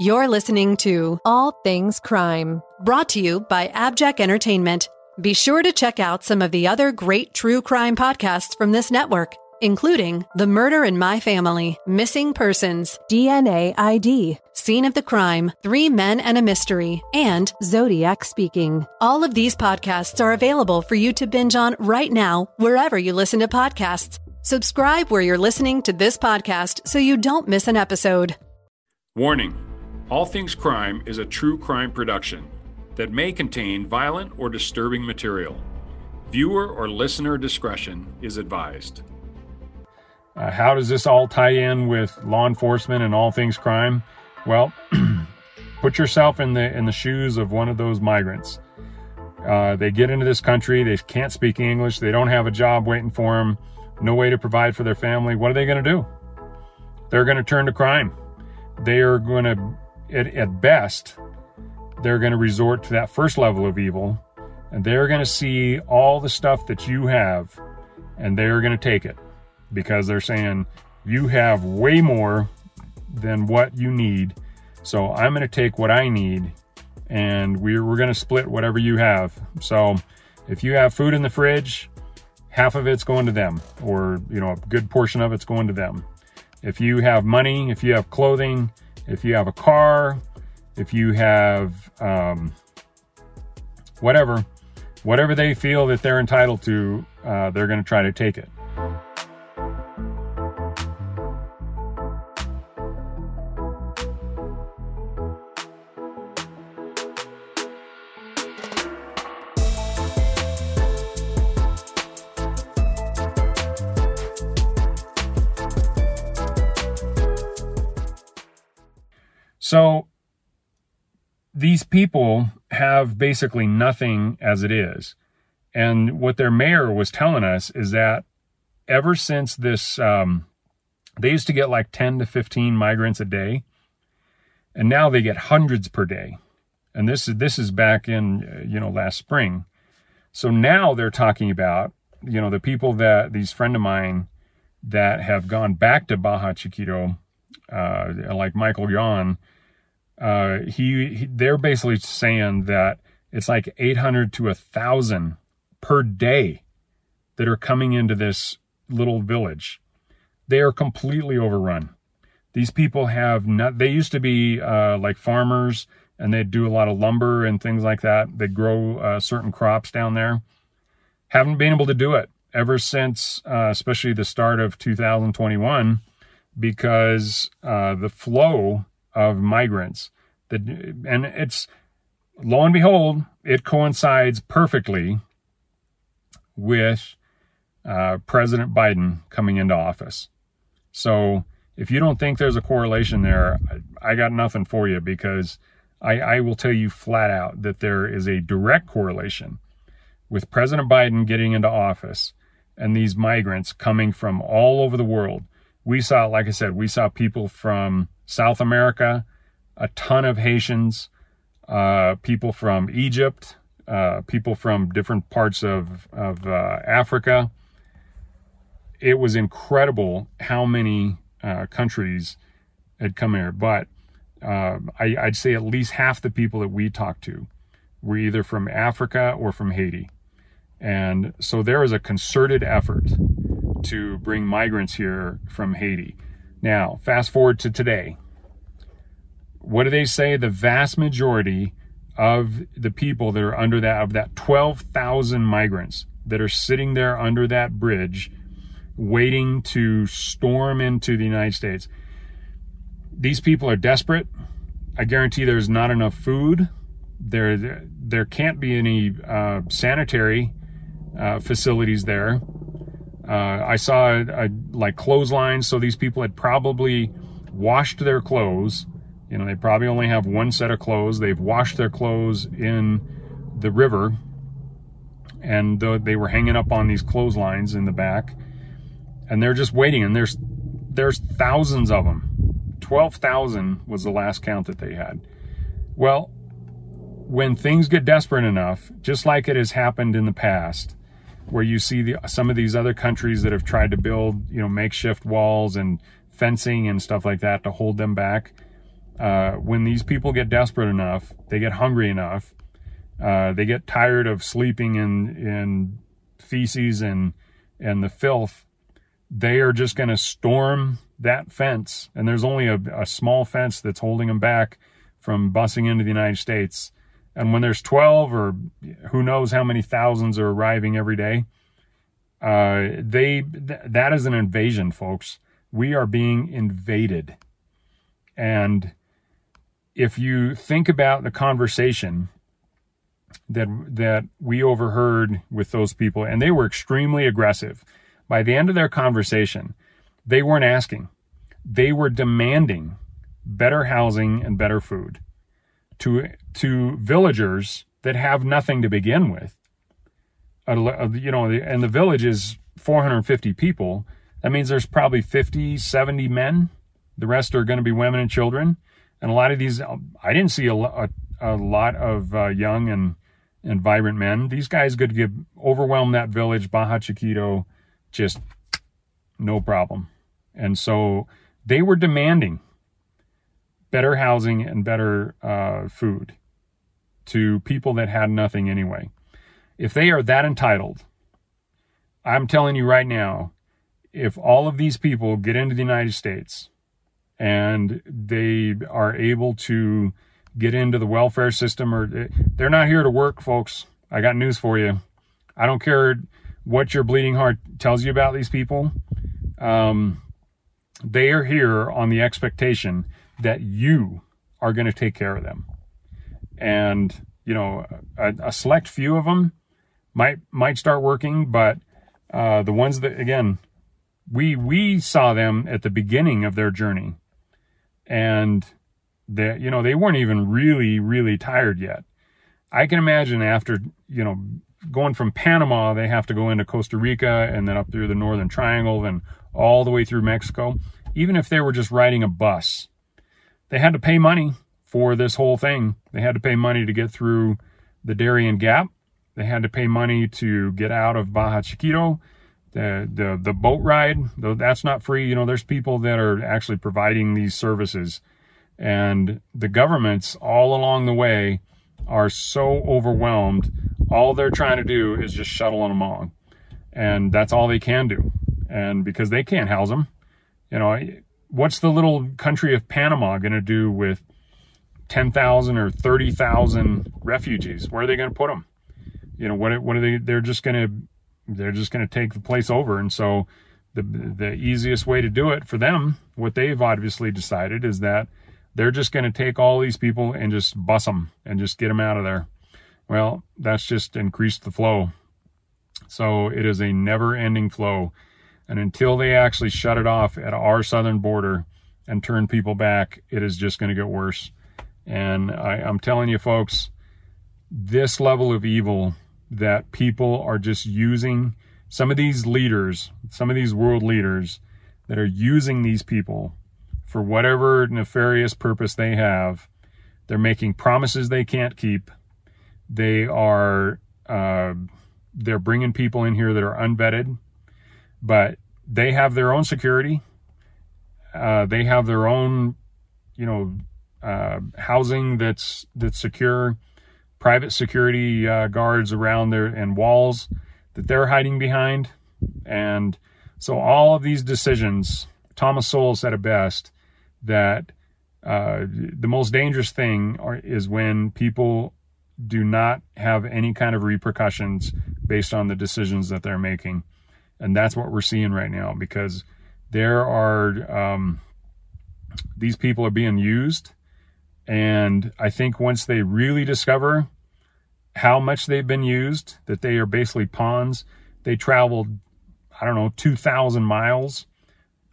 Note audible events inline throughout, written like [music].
You're listening to All Things Crime, brought to you by Abject Entertainment. Be sure to check out some of the other great true crime podcasts from this network, including The Murder in My Family, Missing Persons, DNA ID, Scene of the Crime, Three Men and a Mystery, and Zodiac Speaking. All of these podcasts are available for you to binge on right now, wherever you listen to podcasts. Subscribe where you're listening to this podcast so you don't miss an episode. Warning All Things Crime is a true crime production that may contain violent or disturbing material. Viewer or listener discretion is advised. Uh, how does this all tie in with law enforcement and all things crime? Well, [clears throat] put yourself in the in the shoes of one of those migrants. Uh, they get into this country, they can't speak English, they don't have a job waiting for them, no way to provide for their family. What are they going to do? They're going to turn to crime. They are going to, at, best, they're going to resort to that first level of evil, and they're going to see all the stuff that you have, and they're going to take it because they're saying you have way more than what you need. So I'm going to take what I need and we're, we're going to split whatever you have. So if you have food in the fridge, half of it's going to them or, you know, a good portion of it's going to them. If you have money, if you have clothing, if you have a car, if you have um, whatever, whatever they feel that they're entitled to, uh, they're going to try to take it. So these people have basically nothing as it is. And what their mayor was telling us is that ever since this, um, they used to get like 10 to 15 migrants a day, and now they get hundreds per day. And this is this is back in you know last spring. So now they're talking about you know the people that these friend of mine that have gone back to Baja Chiquito, uh, like Michael Yon, uh, he, he they're basically saying that it's like 800 to a thousand per day that are coming into this little village. They are completely overrun. These people have not, they used to be uh, like farmers and they do a lot of lumber and things like that. They grow uh, certain crops down there. Haven't been able to do it ever since, uh, especially the start of 2021, because uh, the flow of migrants. That and it's lo and behold, it coincides perfectly with uh, President Biden coming into office. So if you don't think there's a correlation there, I, I got nothing for you because I, I will tell you flat out that there is a direct correlation with President Biden getting into office and these migrants coming from all over the world. We saw, like I said, we saw people from South America, a ton of Haitians, uh, people from Egypt, uh, people from different parts of, of uh, Africa. It was incredible how many uh, countries had come here. But uh, I, I'd say at least half the people that we talked to were either from Africa or from Haiti. And so there is a concerted effort to bring migrants here from Haiti. Now, fast forward to today. What do they say? The vast majority of the people that are under that, of that 12,000 migrants that are sitting there under that bridge, waiting to storm into the United States, these people are desperate. I guarantee there's not enough food. There, there, can't be any uh, sanitary uh, facilities there. Uh, I saw a, a, like clotheslines, so these people had probably washed their clothes. You know, they probably only have one set of clothes. They've washed their clothes in the river, and uh, they were hanging up on these clotheslines in the back, and they're just waiting. And there's there's thousands of them. Twelve thousand was the last count that they had. Well, when things get desperate enough, just like it has happened in the past, where you see the, some of these other countries that have tried to build, you know, makeshift walls and fencing and stuff like that to hold them back. uh, when these people get desperate enough, they get hungry enough, uh, they get tired of sleeping in in feces and and the filth, they are just going to storm that fence. And there's only a, a small fence that's holding them back from busing into the United States. And when there's 12 or who knows how many thousands are arriving every day, uh, they th- that is an invasion, folks. We are being invaded. And if you think about the conversation that that we overheard with those people, and they were extremely aggressive. By the end of their conversation, they weren't asking; they were demanding better housing and better food to to villagers that have nothing to begin with. You know, and the village is 450 people. That means there's probably 50, 70 men. The rest are going to be women and children. And a lot of these, I didn't see a, a, a lot of uh, young and and vibrant men. These guys could give overwhelm that village, Baja Chiquito, just no problem. And so they were demanding better housing and better uh, food to people that had nothing anyway. If they are that entitled, I'm telling you right now, if all of these people get into the United States and they are able to get into the welfare system or they're not here to work, folks. I got news for you. I don't care what your bleeding heart tells you about these people. Um, they are here on the expectation that you are going to take care of them. And, you know, a, a select few of them might, might start working, but, uh, the ones that, again, we, we saw them at the beginning of their journey and that you know, they weren't even really, really tired yet. I can imagine after, you know, going from Panama, they have to go into Costa Rica and then up through the Northern Triangle, and all the way through Mexico. Even if they were just riding a bus, they had to pay money for this whole thing. They had to pay money to get through the Darien Gap. They had to pay money to get out of Baja Chiquito. The, the, the boat ride, though that's not free. You know, there's people that are actually providing these services and the governments all along the way are so overwhelmed. All they're trying to do is just shuttle them along. And that's all they can do. And because they can't house them, you know, what's the little country of Panama going to do with 10,000 or 30,000 refugees? Where are they going to put them? You know, what, what are they, they're just going to, they're just going to take the place over. And so the, the easiest way to do it for them, what they've obviously decided is that they're just going to take all these people and just bus them and just get them out of there. Well, that's just increased the flow. So it is a never ending flow. And until they actually shut it off at our southern border and turn people back, it is just going to get worse. And I, I'm telling you, folks, this level of evil that people are just using, some of these leaders, some of these world leaders that are using these people for whatever nefarious purpose they have. They're making promises they can't keep. They are uh, they're bringing people in here that are unvetted, but they have their own security. Uh, they have their own, you know, uh, housing that's that's secure, private security uh, guards around there and walls that they're hiding behind, and so all of these decisions. Thomas Sowell said it best that uh, the most dangerous thing are, is when people do not have any kind of repercussions based on the decisions that they're making. And that's what we're seeing right now because there are, um, these people are being used. And I think once they really discover how much they've been used, that they are basically pawns, they traveled, I don't know, 2,000 miles,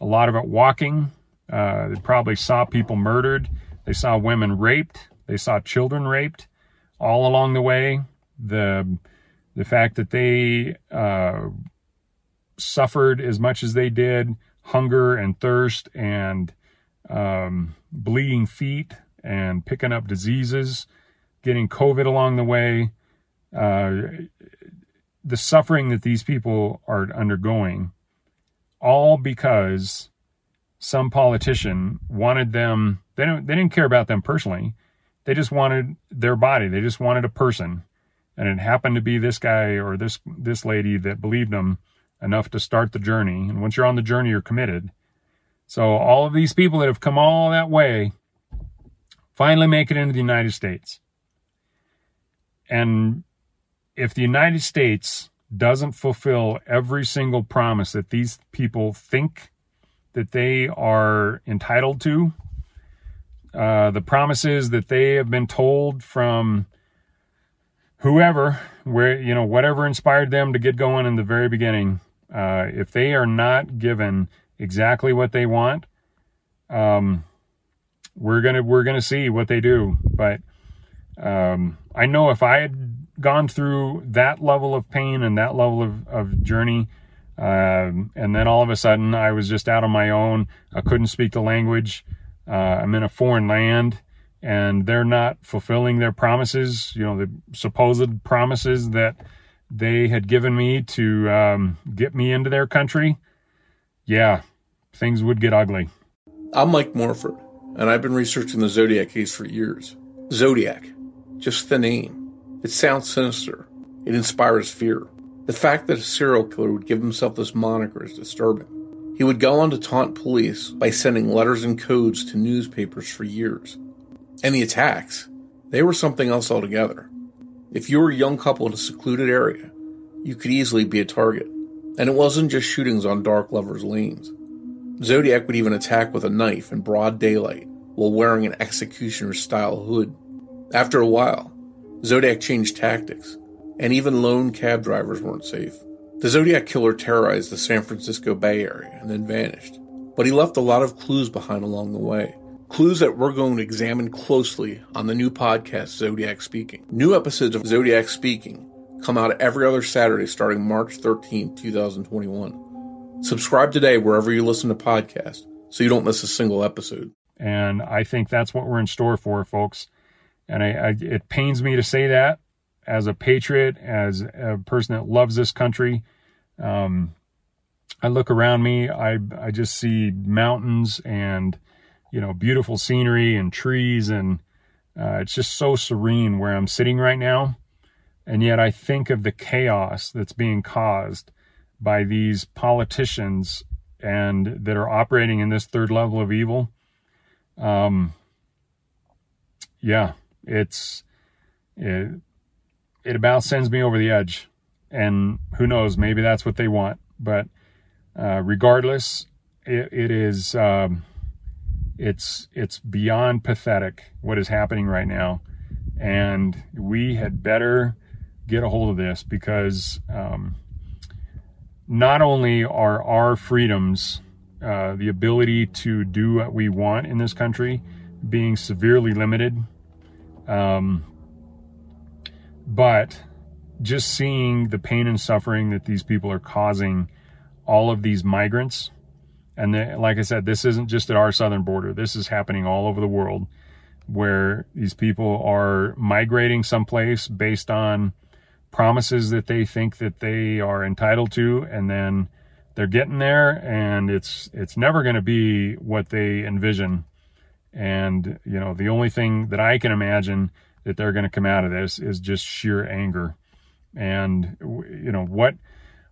a lot of it walking, uh, they probably saw people murdered. They saw women raped. They saw children raped. All along the way, the the fact that they uh, suffered as much as they did, hunger and thirst and um, bleeding feet and picking up diseases, getting COVID along the way, uh, the suffering that these people are undergoing, all because some politician wanted them. They don't. They didn't care about them personally. They just wanted their body. They just wanted a person, and it happened to be this guy or this this lady that believed them enough to start the journey. And once you're on the journey, you're committed. So all of these people that have come all that way finally make it into the United States. And if the United States doesn't fulfill every single promise that these people think that they are entitled to, uh, the promises that they have been told from whoever, where you know whatever inspired them to get going in the very beginning, uh, if they are not given exactly what they want, um, we're gonna we're gonna see what they do. But um, I know if I had gone through that level of pain and that level of, of journey, um, and then all of a sudden I was just out on my own. I couldn't speak the language. Uh, I'm in a foreign land and they're not fulfilling their promises, you know, the supposed promises that they had given me to um, get me into their country. Yeah, things would get ugly. I'm Mike Morford, and I've been researching the Zodiac case for years. Zodiac, just the name. It sounds sinister. It inspires fear. The fact that a serial killer would give himself this moniker is disturbing. He would go on to taunt police by sending letters and codes to newspapers for years. And the attacks, they were something else altogether. If you were a young couple in a secluded area, you could easily be a target. And it wasn't just shootings on dark lovers' lanes. Zodiac would even attack with a knife in broad daylight while wearing an executioner style hood. After a while, Zodiac changed tactics and even lone cab drivers weren't safe. The Zodiac killer terrorized the San Francisco Bay Area and then vanished, but he left a lot of clues behind along the way. Clues that we're going to examine closely on the new podcast, Zodiac Speaking. New episodes of Zodiac Speaking come out every other Saturday starting March 13, 2021. Subscribe today wherever you listen to podcasts so you don't miss a single episode. And I think that's what we're in store for, folks. And I, I, it pains me to say that as a patriot, as a person that loves this country. Um, I look around me, I, I just see mountains and, you know, beautiful scenery and trees. And uh, it's just so serene where I'm sitting right now. And yet I think of the chaos that's being caused by these politicians and that are operating in this third level of evil. Um, yeah, it's, it, it about sends me over the edge. And who knows, maybe that's what they want. But uh, regardless, it, it is um, it's it's beyond pathetic what is happening right now, and we had better get a hold of this because um, not only are our freedoms, uh, the ability to do what we want in this country, being severely limited. Um, but just seeing the pain and suffering that these people are causing all of these migrants, and the, like I said, this isn't just at our southern border. This is happening all over the world where these people are migrating someplace based on promises that they think that they are entitled to and then they're getting there and it's it's never going to be what they envision and you know the only thing that I can imagine that they're going to come out of this is just sheer anger. And you know what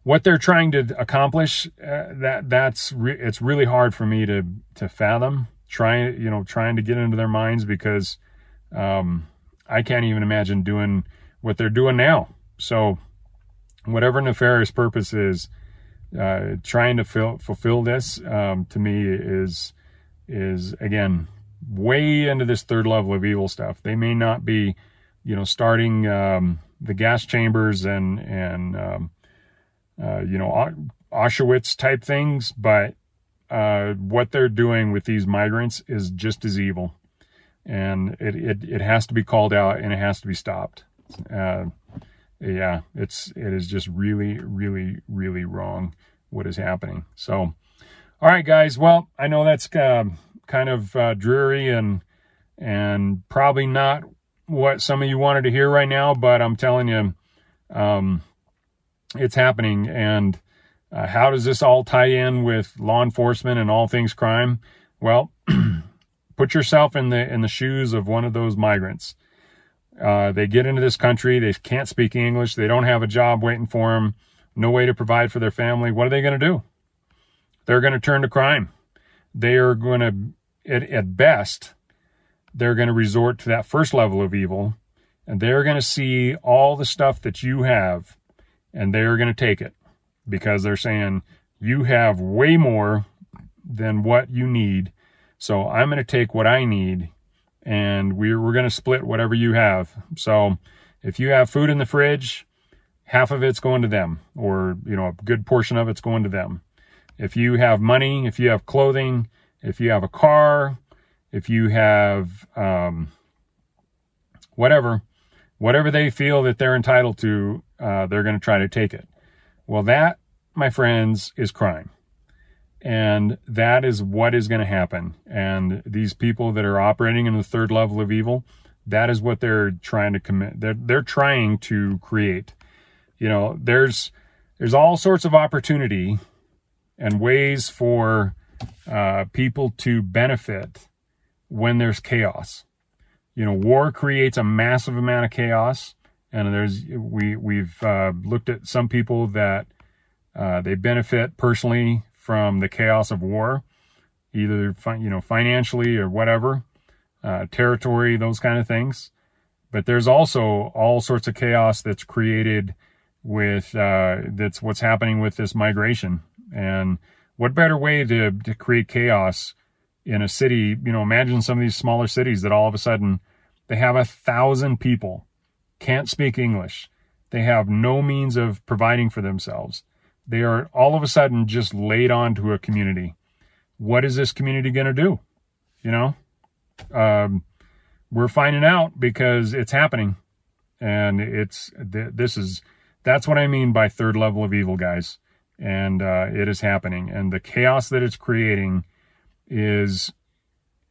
what they're trying to accomplish uh, that that's re- it's really hard for me to to fathom trying you know trying to get into their minds because um, I can't even imagine doing what they're doing now. So whatever nefarious purpose is uh, trying to fill, fulfill this um, to me is is again way into this third level of evil stuff. They may not be, you know, starting um, the gas chambers and and um, uh, you know Auschwitz type things, but uh, what they're doing with these migrants is just as evil, and it it it has to be called out and it has to be stopped. Uh, yeah, it's it is just really really really wrong what is happening. So, all right, guys. Well, I know that's. Uh, kind of uh, dreary and and probably not what some of you wanted to hear right now, but I'm telling you, um, it's happening. And Uh, how does this all tie in with law enforcement and all things crime? Well, [clears throat] put yourself in the in the shoes of one of those migrants. Uh, they get into this country, they can't speak English, they don't have a job waiting for them, no way to provide for their family. What are they going to do? They're going to turn to crime. They are going to, at, at best, they're going to resort to that first level of evil, and they're going to see all the stuff that you have, and they're going to take it because they're saying you have way more than what you need. So I'm going to take what I need and we're, we're going to split whatever you have. So if you have food in the fridge, half of it's going to them or, you know, a good portion of it's going to them. If you have money, if you have clothing, if you have a car, if you have, um, whatever, whatever they feel that they're entitled to, uh, they're going to try to take it. Well, that, my friends, is crime. And that is what is going to happen. And these people that are operating in the third level of evil, that is what they're trying to commit. They're, they're trying to create. You know, there's, there's all sorts of opportunity and ways for uh, people to benefit when there's chaos. You know, war creates a massive amount of chaos, and there's we we've uh, looked at some people that uh, they benefit personally from the chaos of war, either you know financially or whatever, uh, territory, those kind of things. But there's also all sorts of chaos that's created with uh, that's what's happening with this migration. And what better way to to create chaos in a city? You know, imagine some of these smaller cities that all of a sudden they have a thousand people can't speak English. They have no means of providing for themselves they are all of a sudden just laid onto a community. What is this community going to do? You know, um, we're finding out because it's happening, and it's this is that's what I mean by third level of evil, guys, and uh, it is happening, and the chaos that it's creating is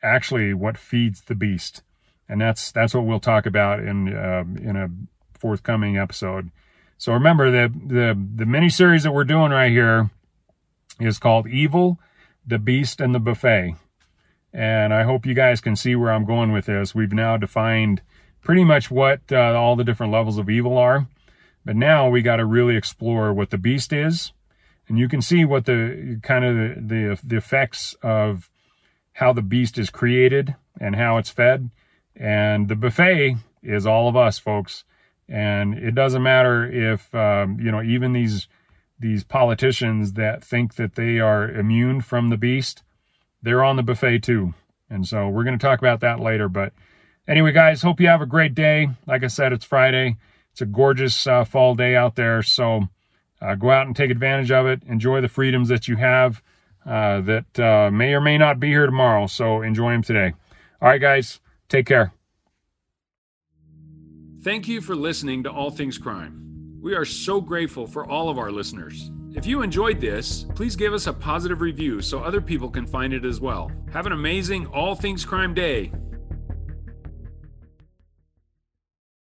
actually what feeds the beast, and that's that's what we'll talk about in uh, in a forthcoming episode. So remember the the the mini series that we're doing right here is called Evil, the Beast, and the Buffet. And I hope you guys can see where I'm going with this. We've now defined pretty much what uh, all the different levels of evil are. But now we got to really explore what the beast is. And you can see what the kind of the, the, the effects of how the beast is created and how it's fed. And the buffet is all of us, folks. And it doesn't matter if, um, you know, even these, these politicians that think that they are immune from the beast, they're on the buffet too. And so we're going to talk about that later. But anyway, guys, hope you have a great day. Like I said, it's Friday. It's a gorgeous uh, fall day out there. So uh, go out and take advantage of it. Enjoy the freedoms that you have uh, that uh, may or may not be here tomorrow. So enjoy them today. All right, guys, take care. Thank you for listening to All Things Crime. We are so grateful for all of our listeners. If you enjoyed this, please give us a positive review so other people can find it as well. Have an amazing All Things Crime day